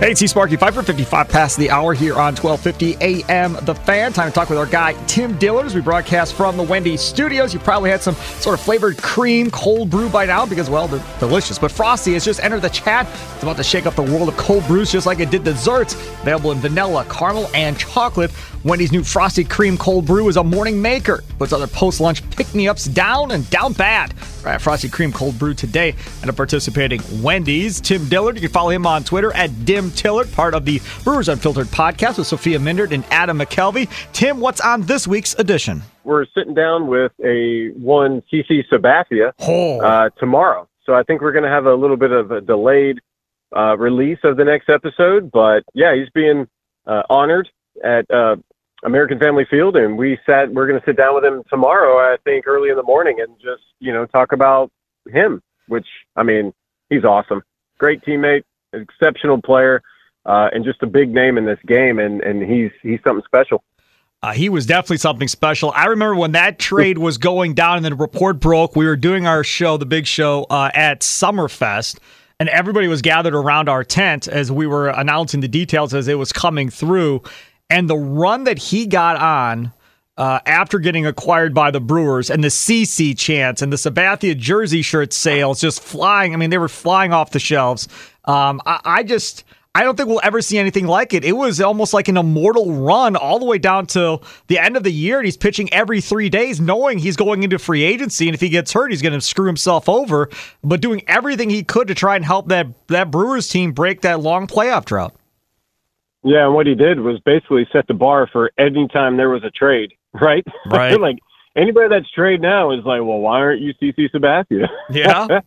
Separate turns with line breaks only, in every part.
Hey, it's Sparky, 5 for 55 past the hour here on 1250 AM The Fan. Time to talk with our guy, Tim Dillard, as we broadcast from the Wendy studios. You probably had some sort of flavored cream cold brew by now because, well, they're delicious. But Frosty has just entered the chat. It's about to shake up the world of cold brews just like it did desserts. Available in vanilla, caramel, and chocolate. Wendy's new Frosty Cream Cold Brew is a morning maker. Puts other post-lunch pick-me-ups down and down bad. Try Frosty Cream Cold Brew today at a participating Wendy's. Tim Dillard, you can follow him on Twitter at Dim Tillard, part of the Brewers Unfiltered podcast with Sophia Minnaert and Adam McCalvy. Tim, what's on this week's edition?
We're sitting down with a one CC Sabathia
Oh.
uh, tomorrow. So I think we're going to have a little bit of a delayed uh, release of the next episode. But yeah, he's being uh, honored at uh, American Family Field, and we sat. We're going to sit down with him tomorrow. I think early in the morning, and just you know talk about him. Which I mean, he's awesome, great teammate, exceptional player, uh, and just a big name in this game. And and he's he's something special.
Uh, he was definitely something special. I remember when that trade was going down and the report broke. We were doing our show, the big show, uh, at Summerfest, and everybody was gathered around our tent as we were announcing the details as it was coming through. And the run that he got on uh, after getting acquired by the Brewers and the CC chants and the Sabathia jersey shirt sales just flying. I mean, they were flying off the shelves. Um, I, I just. I don't think we'll ever see anything like it. It was almost like an immortal run all the way down to the end of the year. And he's pitching every three days, knowing he's going into free agency. And if he gets hurt, he's going to screw himself over. But doing everything he could to try and help that, that Brewers team break that long playoff drought.
Yeah, and what he did was basically set the bar for any time there was a trade, right?
Right.
like anybody that's trade now is like, well, why aren't you CC Sabathia?
Yeah.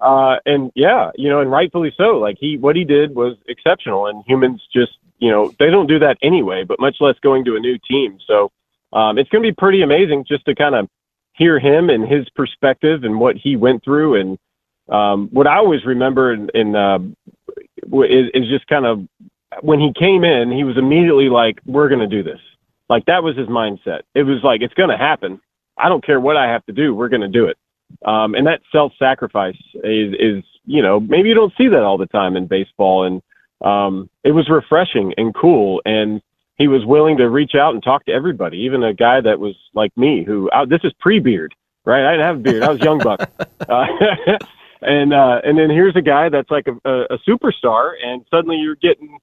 uh, and yeah, you know, and rightfully so. Like he, what he did was exceptional, and humans just, you know, they don't do that anyway, but much less going to a new team. So um, it's going to be pretty amazing just to kind of hear him and his perspective and what he went through. And um, what I always remember in, in uh, w- is, is just kind of when he came in, he was immediately like, "We're going to do this." Like that was his mindset. It was like, "It's going to happen. I don't care what I have to do. We're going to do it." Um, and that self-sacrifice is, is, you know, maybe you don't see that all the time in baseball. And um, it was refreshing and cool. And he was willing to reach out and talk to everybody, even a guy that was like me, who uh, this is pre-beard, right? I didn't have a beard. I was young buck. Uh, and uh, and then here's a guy that's like a, a, a superstar, and suddenly you're getting,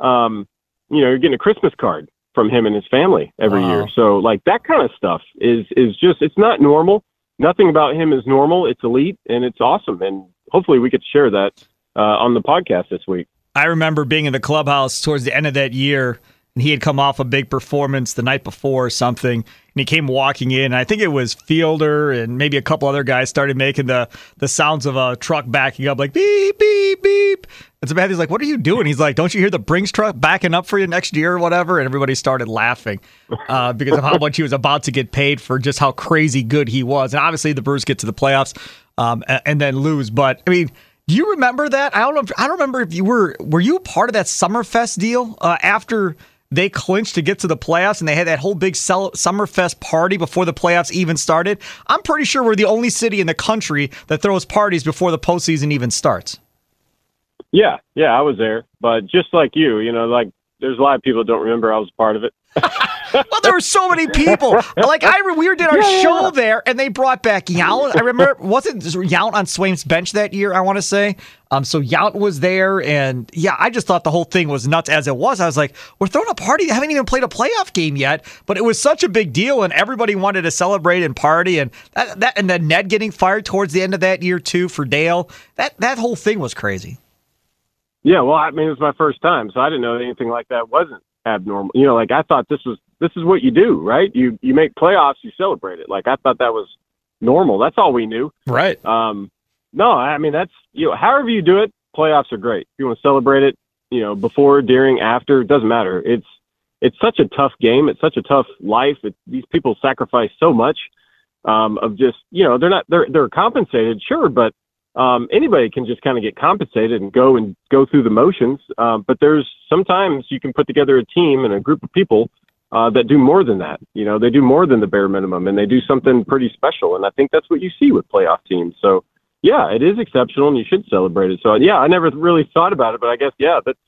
um, you know, you're getting a Christmas card from him and his family every
Wow.
year. So like that kind of stuff is is just it's not normal. Nothing about him is normal. It's elite and it's awesome. And hopefully we could share that uh, on the podcast this week.
I remember being in the clubhouse towards the end of that year, and he had come off a big performance the night before or something, and he came walking in. I think it was Fielder and maybe a couple other guys started making the the sounds of a truck backing up, like beep beep beep. And Sabathia's like, "What are you doing?" He's like, "Don't you hear the Brinks truck backing up for you next year or whatever?" And everybody started laughing uh, because of how much he was about to get paid for just how crazy good he was. And obviously, the Brewers get to the playoffs um, and then lose. But I mean. Do you remember that? I don't know. If, I don't remember if you were. Were you part of that Summerfest deal uh, after they clinched to get to the playoffs and they had that whole big Summerfest party before the playoffs even started? I'm pretty sure we're the only city in the country that throws parties before the postseason even starts.
Yeah, yeah, I was there. But just like you, you know, like there's a lot of people don't remember I was part of it.
Well, there were so many people. Like I, re- we did our show there, and they brought back Yount. I remember wasn't Yount on Sveum's bench that year? I want to say. Um, so Yount was there, and yeah, I just thought the whole thing was nuts as it was. I was like, we're throwing a party. They haven't even played a playoff game yet, but it was such a big deal, and everybody wanted to celebrate and party, and that, that and then Ned getting fired towards the end of that year too for Dale. That that whole thing was crazy.
Yeah, well, I mean, it was my first time, so I didn't know anything like that wasn't abnormal. You know, like I thought this was this is what you do, right? You you make playoffs, you celebrate it. Like I thought that was normal. That's all we knew.
Right.
Um, no, I mean that's you know, however you do it, playoffs are great. If you want to celebrate it, you know, before, during, after, it doesn't matter. It's it's such a tough game. It's such a tough life. It, these people sacrifice so much um, of just you know they're not they're they're compensated, sure, but um, anybody can just kind of get compensated and go and go through the motions. Um, but there's sometimes you can put together a team and a group of people uh, that do more than that. You know, they do more than the bare minimum and they do something pretty special. And I think that's what you see with playoff teams. So yeah, it is exceptional and you should celebrate it. So yeah, I never really thought about it, but I guess, yeah, that's,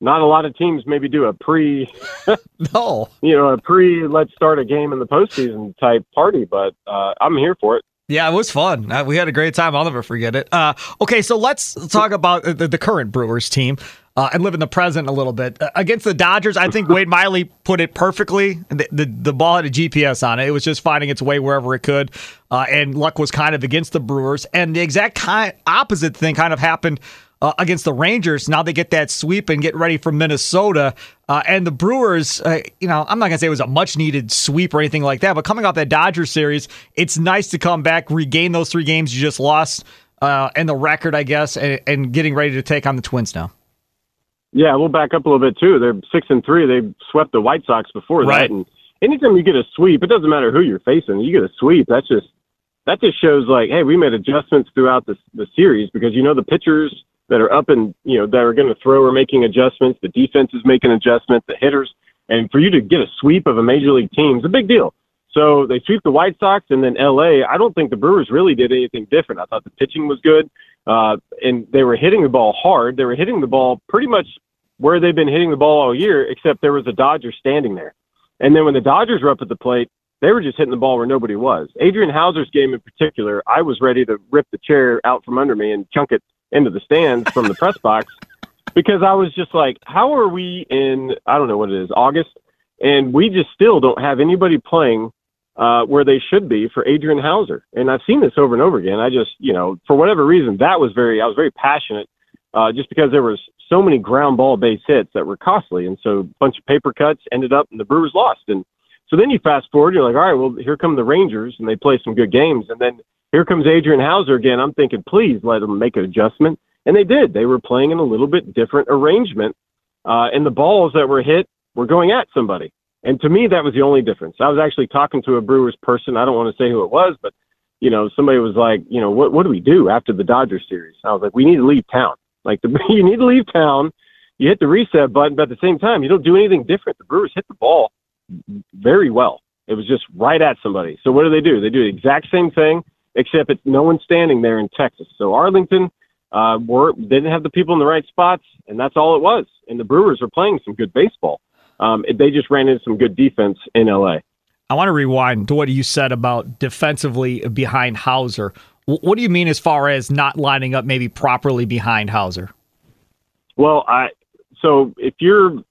not a lot of teams maybe do a pre,
no,
you know, a pre let's start a game in the postseason type party, but uh, I'm here for it.
Yeah, it was fun. Uh, we had a great time. I'll never forget it. Uh, okay, so let's talk about the, the current Brewers team uh, and live in the present a little bit. Uh, against the Dodgers, I think Wade Miley put it perfectly. The, the, the, ball had a GPS on it. It was just finding its way wherever it could. Uh, and luck was kind of against the Brewers. And the exact kind, opposite thing kind of happened uh, against the Rangers. Now they get that sweep and get ready for Minnesota. Uh, and the Brewers, uh, you know, I'm not going to say it was a much needed sweep or anything like that, but coming off that Dodgers series, it's nice to come back, regain those three games you just lost, uh, and the record, I guess, and, and getting ready to take on the Twins now.
Yeah, we'll back up a little bit too. They're six and three. They swept the White Sox before right. that, and anytime you get a sweep, it doesn't matter who you're facing. You get a sweep, that's just that just shows like, hey, we made adjustments throughout the the series because you know the pitchers that are up and you know that are going to throw are making adjustments. The defense is making adjustments. The hitters, and for you to get a sweep of a major league team is a big deal. So they sweep the White Sox and then L.A. I don't think the Brewers really did anything different. I thought the pitching was good, uh, and they were hitting the ball hard. They were hitting the ball pretty much where they've been hitting the ball all year, except there was a Dodger standing there. And then when the Dodgers were up at the plate, they were just hitting the ball where nobody was. Adrian Houser's game in particular, I was ready to rip the chair out from under me and chunk it into the stands from the press box because I was just like, how are we in, I don't know what it is, August? And we just still don't have anybody playing uh, where they should be for Adrian Houser. And I've seen this over and over again. I just, you know, for whatever reason, that was very, I was very passionate uh, just because there was so many ground ball base hits that were costly. And so a bunch of paper cuts ended up and the Brewers lost. And so then you fast forward, you're like, all right, well, here come the Rangers and they play some good games. And then here comes Adrian Houser again. I'm thinking, please let them make an adjustment. And they did. They were playing in a little bit different arrangement. Uh, and the balls that were hit were going at somebody. And to me, that was the only difference. I was actually talking to a Brewers person. I don't want to say who it was, but you know, somebody was like, you know, what what do we do after the Dodgers series? I was like, we need to leave town. Like the, you need to leave town. You hit the reset button, but at the same time, you don't do anything different. The Brewers hit the ball very well. It was just right at somebody. So what do they do? They do the exact same thing, except it's no one standing there in Texas. So Arlington uh, were didn't have the people in the right spots, and that's all it was. And the Brewers are playing some good baseball. Um, they just ran into some good defense in LA.
I want to rewind to what you said about defensively behind Houser. What do you mean as far as not lining up maybe properly behind Houser?
Well, I so if you're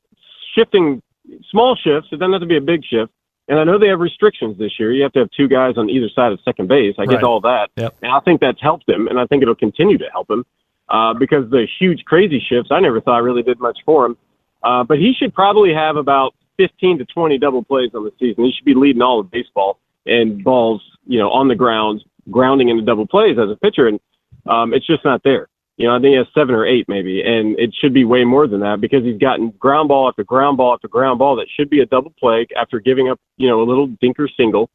shifting small shifts, it doesn't have to be a big shift. And I know they have restrictions this year. You have to have two guys on either side of second base. I right. get all that.
Yep.
And I think that's helped him, and I think it'll continue to help him uh, because the huge, crazy shifts, I never thought really did much for him. Uh, but he should probably have about 15 to 20 double plays on the season. He should be leading all of baseball and balls, you know, on the ground, grounding into double plays as a pitcher. And um, it's just not there. You know, I think he has seven or eight maybe, and it should be way more than that because he's gotten ground ball after ground ball after ground ball that should be a double play after giving up, you know, a little dinker single,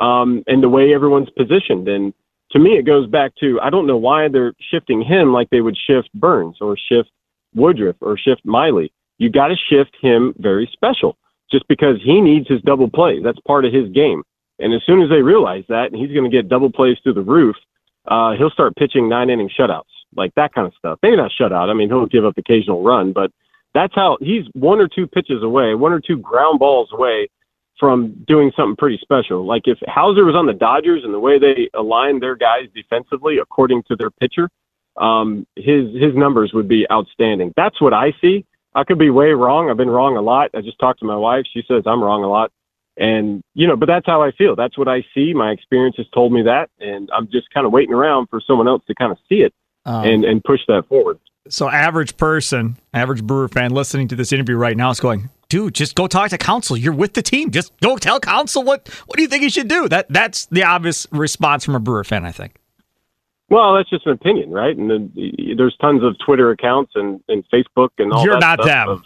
um, and the way everyone's positioned. And to me, it goes back to I don't know why they're shifting him like they would shift Burnes or shift Woodruff or shift Miley. You got to shift him very special just because he needs his double play. That's part of his game. And as soon as they realize that, and he's going to get double plays through the roof, uh, he'll start pitching nine inning shutouts like that kind of stuff. Maybe not shutout. I mean, he'll give up occasional run, but that's how he's one or two pitches away, one or two ground balls away from doing something pretty special. Like if Houser was on the Dodgers and the way they align their guys defensively according to their pitcher, um, his his numbers would be outstanding. That's what I see. I could be way wrong. I've been wrong a lot. I just talked to my wife. She says I'm wrong a lot. And, you know, but that's how I feel. That's what I see. My experience has told me that. And I'm just kind of waiting around for someone else to kind of see it um, and and push that forward.
So, average person, average Brewer fan listening to this interview right now is going, "Dude, just go talk to Counsell. You're with the team. Just go tell Counsell what what do you think he should do." That that's the obvious response from a Brewer fan, I think.
Well, that's just an opinion, right? And then there's tons of Twitter accounts and, and Facebook and all.
You're
that
not them.
Of,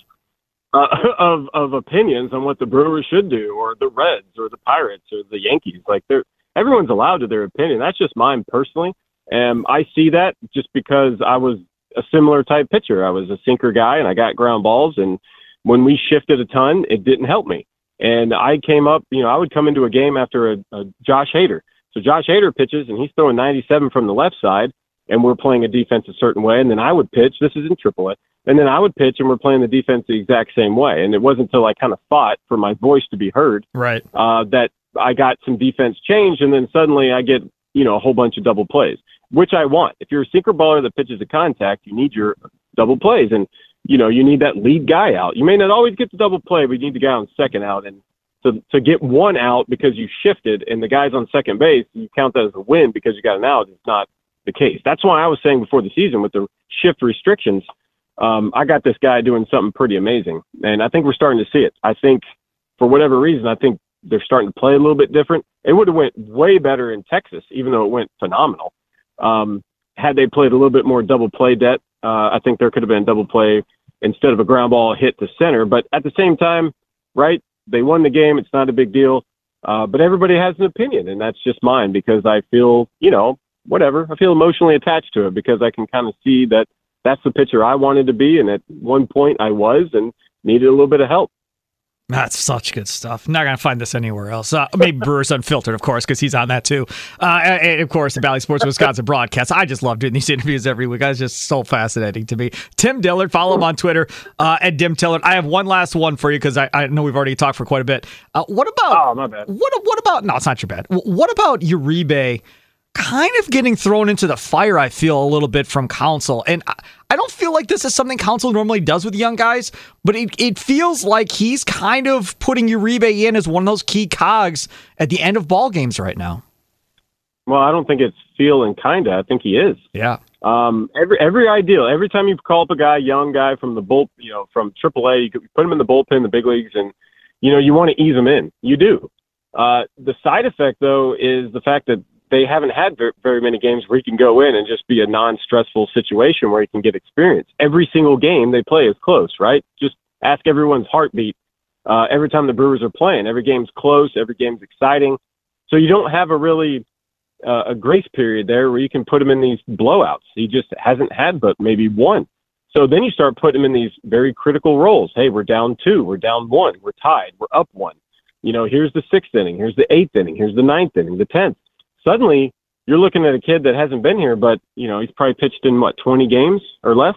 uh, of of opinions on what the Brewers should do, or the Reds, or the Pirates, or the Yankees. Like they're everyone's allowed to their opinion. That's just mine personally. And I see that just because I was a similar type pitcher. I was a sinker guy and I got ground balls. And when we shifted a ton, it didn't help me. And I came up, you know, I would come into a game after a, a Josh Hader. So Josh Hader pitches and he's throwing 97 from the left side and we're playing a defense a certain way. And then I would pitch, this is in AAA, And then I would pitch, and we're playing the defense the exact same way. And it wasn't until I kind of fought for my voice to be heard,
right,
uh, that I got some defense change, and then suddenly I get you know a whole bunch of double plays, which I want. If you're a sinker baller that pitches a contact, you need your double plays, and you know you need that lead guy out. You may not always get the double play, but you need the guy on second out, and to to get one out because you shifted, and the guy's on second base, you count that as a win because you got an out. It's not the case. That's why I was saying before the season with the shift restrictions. Um, I got this guy doing something pretty amazing, and I think we're starting to see it. I think, for whatever reason, I think they're starting to play a little bit different. It would have went way better in Texas, even though it went phenomenal. Um, had they played a little bit more double play debt, uh, I think there could have been double play instead of a ground ball hit to center. But at the same time, right? They won the game. It's not a big deal. Uh, but everybody has an opinion, and that's just mine because I feel, you know, whatever. I feel emotionally attached to it because I can kind of see that that's the pitcher I wanted to be, and at one point I was, and needed a little bit of help.
That's such good stuff. Not going to find this anywhere else. Uh, maybe Brewers Unfiltered, of course, because he's on that too. Uh, and of course, the Bally Sports Wisconsin broadcast. I just love doing these interviews every week. That's just so fascinating to me. Tim Dillard, follow him on Twitter uh, at Dim Tillard. I have one last one for you because I, I, know we've already talked for quite a bit. Uh, what about?
Oh, my bad.
What, what about? No, it's not your bad. What about Uribe? Kind of getting thrown into the fire, I feel, a little bit from Counsell. And I don't feel like this is something Counsell normally does with young guys, but it, it feels like he's kind of putting Uribe in as one of those key cogs at the end of ball games right now.
Well, I don't think it's feeling kinda. I think he is.
Yeah.
Um, every every ideal, every time you call up a guy, young guy from the bull, you know, from AAA, you put him in the bullpen, the big leagues, and you know you want to ease him in. You do. Uh, the side effect, though, is the fact that they haven't had very, very many games where he can go in and just be a non-stressful situation where he can get experience. Every single game they play is close, right? Just ask everyone's heartbeat uh, every time the Brewers are playing. Every game's close. Every game's exciting. So you don't have a really uh, a grace period there where you can put him in these blowouts. He just hasn't had but maybe one. So then you start putting him in these very critical roles. Hey, we're down two, we're down one, we're tied, we're up one. You know, here's the sixth inning, here's the eighth inning, here's the ninth inning, the tenth suddenly you're looking at a kid that hasn't been here, but you know he's probably pitched in what 20 games or less,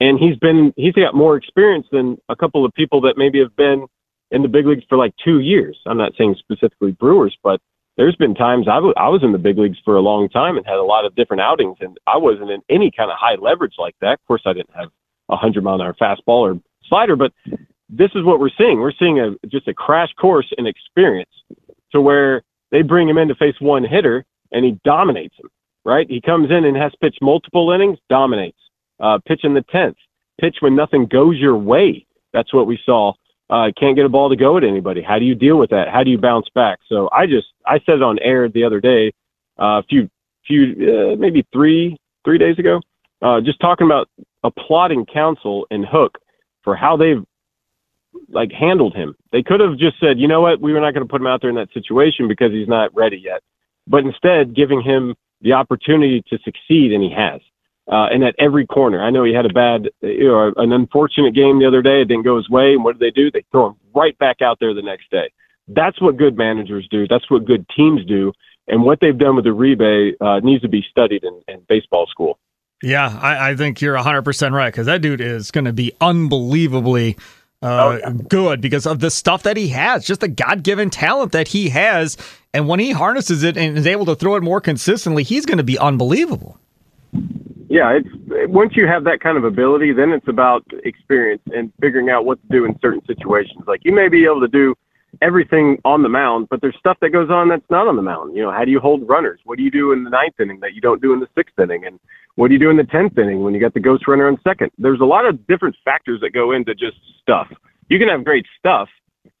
and he's been he's got more experience than a couple of people that maybe have been in the big leagues for like two years. I'm not saying specifically Brewers, but there's been times I, w- I was in the big leagues for a long time and had a lot of different outings, and I wasn't in any kind of high leverage like that. Of course, I didn't have a hundred mile an hour fastball or slider, but this is what we're seeing. We're seeing a just a crash course in experience to where they bring him in to face one hitter, and he dominates him. Right? He comes in and has pitched multiple innings, dominates. Uh, pitch in the tenth, pitch when nothing goes your way. That's what we saw. Uh, can't get a ball to go at anybody. How do you deal with that? How do you bounce back? So I just I said on air the other day, uh, a few few uh, maybe three three days ago, uh, just talking about applauding Counsell and Hook for how they've like handled him. They could have just said, you know what, we were not going to put him out there in that situation because he's not ready yet. But instead, giving him the opportunity to succeed, and he has. Uh, and at every corner, I know he had a bad, you know, an unfortunate game the other day. It didn't go his way. And what did they do? They throw him right back out there the next day. That's what good managers do. That's what good teams do. And what they've done with the Uribe uh, needs to be studied in, in baseball school.
Yeah, I, I think you're 100% right because that dude is going to be unbelievably uh, oh, yeah. good because of the stuff that he has, just the God given talent that he has. And when he harnesses it and is able to throw it more consistently, he's going to be unbelievable.
Yeah, it's once you have that kind of ability, then it's about experience and figuring out what to do in certain situations. Like you may be able to do everything on the mound, but there's stuff that goes on that's not on the mound. You know, how do you hold runners? What do you do in the ninth inning that you don't do in the sixth inning? And what do you do in the tenth inning when you got the ghost runner on second? There's a lot of different factors that go into just stuff. You can have great stuff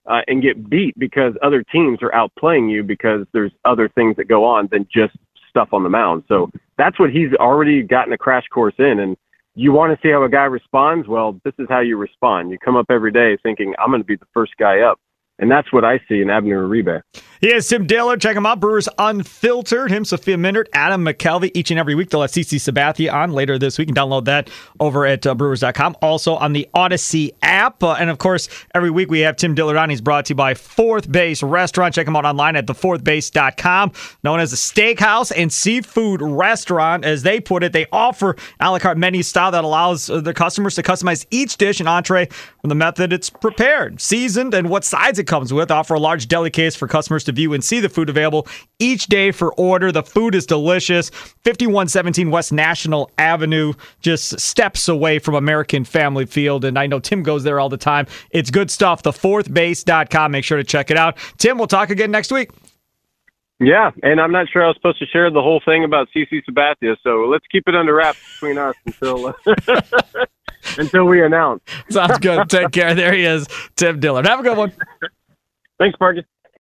uh, and get beat because other teams are outplaying you because there's other things that go on than just stuff on the mound. So that's what he's already gotten a crash course in. And you want to see how a guy responds? Well, this is how you respond. You come up every day thinking, I'm going to be the first guy up and that's what I see in Abner Uribe.
He is Tim Dillard. Check him out. Brewers Unfiltered. Him, Sophia Minnaert, Adam McCalvy. Each and every week, they'll have CC Sabathia on later this week. You can download that over at uh, brewers.com. Also on the Odyssey app. Uh, and of course, every week we have Tim Dillard on. He's brought to you by Fourth Base Restaurant. Check him out online at thefourthbase.com. Known as a steakhouse and seafood restaurant. As they put it, they offer a la carte menu style that allows uh, the customers to customize each dish and entree the method it's prepared, seasoned, and what sides it comes with. Offer a large deli case for customers to view and see the food available each day for order. The food is delicious. 5117 West National Avenue, just steps away from American Family Field. And I know Tim goes there all the time. It's good stuff. Thefourthbase.com. Make sure to check it out. Tim, we'll talk again next week.
Yeah, and I'm not sure I was supposed to share the whole thing about CC Sabathia, so let's keep it under wraps between us until uh, until we announce.
Sounds good. Take care. There he is, Tim Dillard. Have a good one.
Thanks, Parky.